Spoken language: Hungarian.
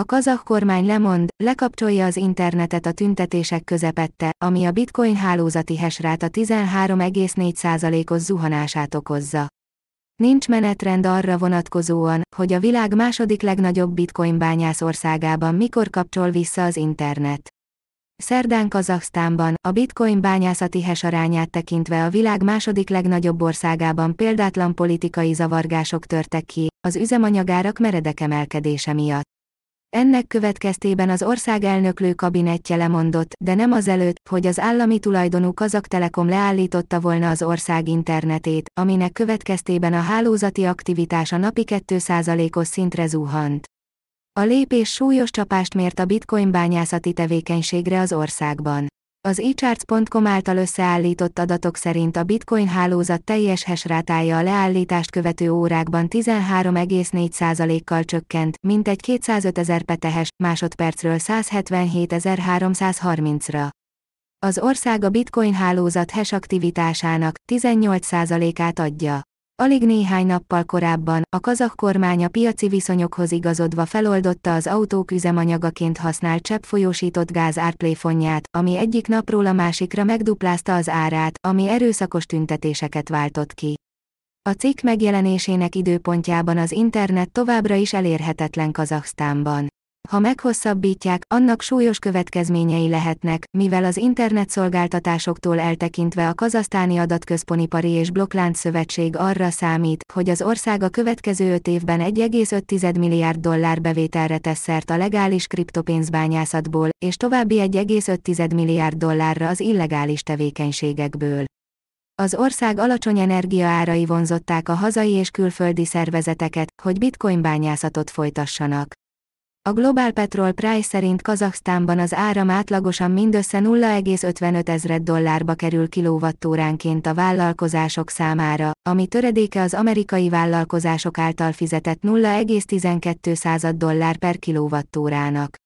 A kazah kormány lemond, lekapcsolja az internetet a tüntetések közepette, ami a bitcoin hálózati a 13,4%-os zuhanását okozza. Nincs menetrend arra vonatkozóan, hogy a világ második legnagyobb bitcoin bányász országában mikor kapcsol vissza az internet. Szerdán Kazaksztánban, a bitcoin bányászati hash arányát tekintve a világ második legnagyobb országában példátlan politikai zavargások törtek ki, az üzemanyagárak meredek emelkedése miatt. Ennek következtében az ország elnöklő kabinetje lemondott, de nem azelőtt, hogy az állami tulajdonú Kazak Telekom leállította volna az ország internetét, aminek következtében a hálózati aktivitás a napi 2%-os szintre zuhant. A lépés súlyos csapást mért a bitcoin bányászati tevékenységre az országban. Az eCharts.com által összeállított adatok szerint a bitcoin hálózat teljes hashrátája a leállítást követő órákban 13,4%-kal csökkent, mintegy 205 ezer petehes, másodpercről 177.330-ra. Az ország a bitcoin hálózat hash aktivitásának 18%-át adja. Alig néhány nappal korábban, a kazak kormány a piaci viszonyokhoz igazodva feloldotta az autók üzemanyagaként használt cseppfolyósított gáz árpléfonját, ami egyik napról a másikra megduplázta az árát, ami erőszakos tüntetéseket váltott ki. A cikk megjelenésének időpontjában az internet továbbra is elérhetetlen Kazaksztánban. Ha meghosszabbítják, annak súlyos következményei lehetnek, mivel az internetszolgáltatásoktól eltekintve a Kazasztáni Adatközponipari és Blokklánc Szövetség arra számít, hogy az ország a következő öt évben 1,5 milliárd dollár bevételre tesz szert a legális kriptopénzbányászatból, és további 1,5 milliárd dollárra az illegális tevékenységekből. Az ország alacsony energiaárai vonzották a hazai és külföldi szervezeteket, hogy bitcoin bányászatot folytassanak. A Global Petrol Price szerint Kazaksztánban az áram átlagosan mindössze 0,55 ezred dollárba kerül kilovattóránként a vállalkozások számára, ami töredéke az amerikai vállalkozások által fizetett 0,12 dollár per kilovattórának.